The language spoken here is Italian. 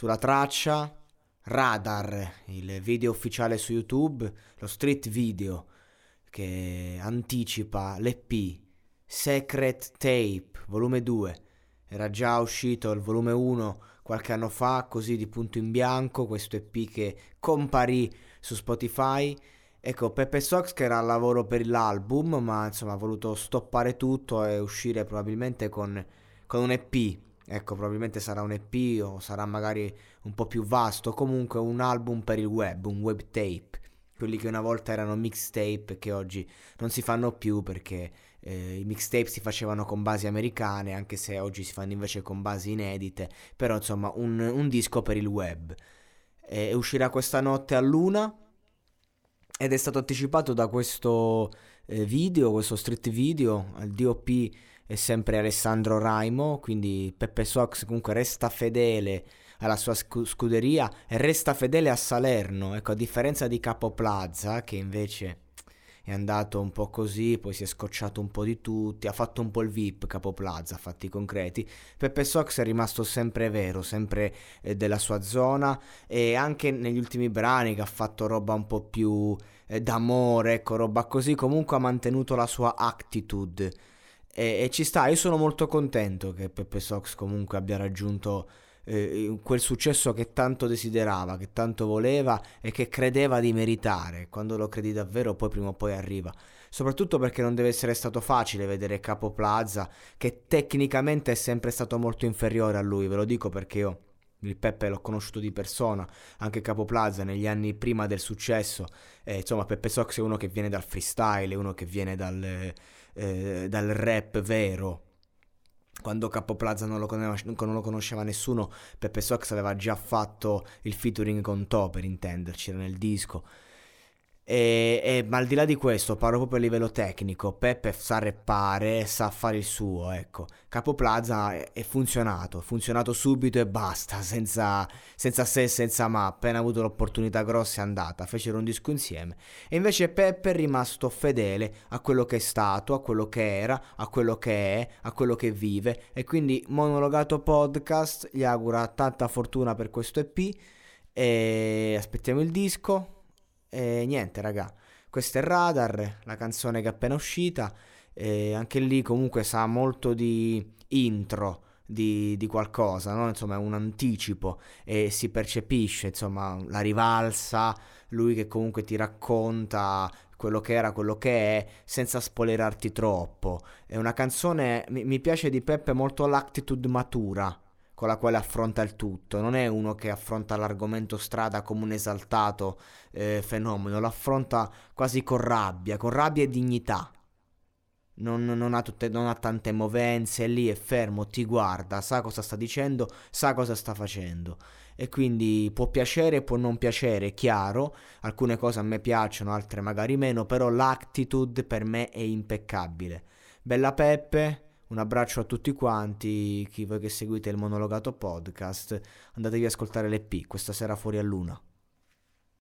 sulla traccia Radar, il video ufficiale su YouTube, lo street video che anticipa l'EP Secret Tape, volume 2. Era già uscito il volume 1 qualche anno fa, così di punto in bianco, questo EP che comparì su Spotify. Ecco, Peppe Sox che era al lavoro per l'album, ma insomma ha voluto stoppare tutto e uscire probabilmente con, con un EP. Ecco, probabilmente sarà un EP o sarà magari un po' più vasto, comunque un album per il web, un web tape. Quelli che una volta erano mixtape che oggi non si fanno più perché eh, i mixtape si facevano con basi americane, anche se oggi si fanno invece con basi inedite, però insomma un, un disco per il web. E uscirà questa notte a luna ed è stato anticipato da questo eh, video, questo street video, al DOP è sempre Alessandro Raimo, quindi Peppe Sox comunque resta fedele alla sua scu- scuderia e resta fedele a Salerno, ecco a differenza di Capo Plaza che invece è andato un po' così, poi si è scocciato un po' di tutti, ha fatto un po' il VIP Capo Plaza, fatti concreti. Peppe Sox è rimasto sempre vero, sempre eh, della sua zona e anche negli ultimi brani che ha fatto roba un po' più eh, d'amore, ecco, roba così, comunque ha mantenuto la sua attitude. E, e ci sta, io sono molto contento che Peppe Sox comunque abbia raggiunto eh, quel successo che tanto desiderava, che tanto voleva e che credeva di meritare. Quando lo credi davvero, poi prima o poi arriva. Soprattutto perché non deve essere stato facile vedere Capo Plaza, che tecnicamente è sempre stato molto inferiore a lui, ve lo dico perché io il Peppe l'ho conosciuto di persona, anche Capo Plaza negli anni prima del successo. Eh, insomma, Peppe Sox è uno che viene dal freestyle, è uno che viene dal, eh, dal rap vero, quando Capo Plaza non lo, conosceva, non lo conosceva nessuno, Peppe Sox aveva già fatto il featuring con To per intenderci, era nel disco. E, e, ma al di là di questo, parlo proprio a livello tecnico. Peppe sa reppare, sa fare il suo. Ecco, Capo Plaza è, è funzionato, funzionato subito e basta, senza, senza se, senza ma. Appena avuto l'opportunità grossa è andata. Fecero un disco insieme. E invece Peppe è rimasto fedele a quello che è stato, a quello che era, a quello che è, a quello che vive. E quindi Monologato Podcast gli augura tanta fortuna per questo EP. E aspettiamo il disco e niente, raga. Questo è Radar, la canzone che è appena uscita. E anche lì comunque sa molto di intro. Di, di, qualcosa, no? insomma è un anticipo e si percepisce insomma la rivalsa, lui che comunque ti racconta quello che era, quello che è, senza spoilerarti troppo. È una canzone, mi, mi piace di Peppe molto l'attitude matura, con la quale affronta il tutto, non è uno che affronta l'argomento strada come un esaltato eh, fenomeno, lo affronta quasi con rabbia, con rabbia e dignità. Non, non, ha tutte, non ha tante movenze, è lì, è fermo, ti guarda, sa cosa sta dicendo, sa cosa sta facendo. E quindi può piacere, può non piacere, è chiaro. Alcune cose a me piacciono, altre magari meno, però l'attitude per me è impeccabile. Bella Peppe, un abbraccio a tutti quanti, chi voi che seguite il monologato podcast, andatevi ad ascoltare l'EP, questa sera fuori a luna.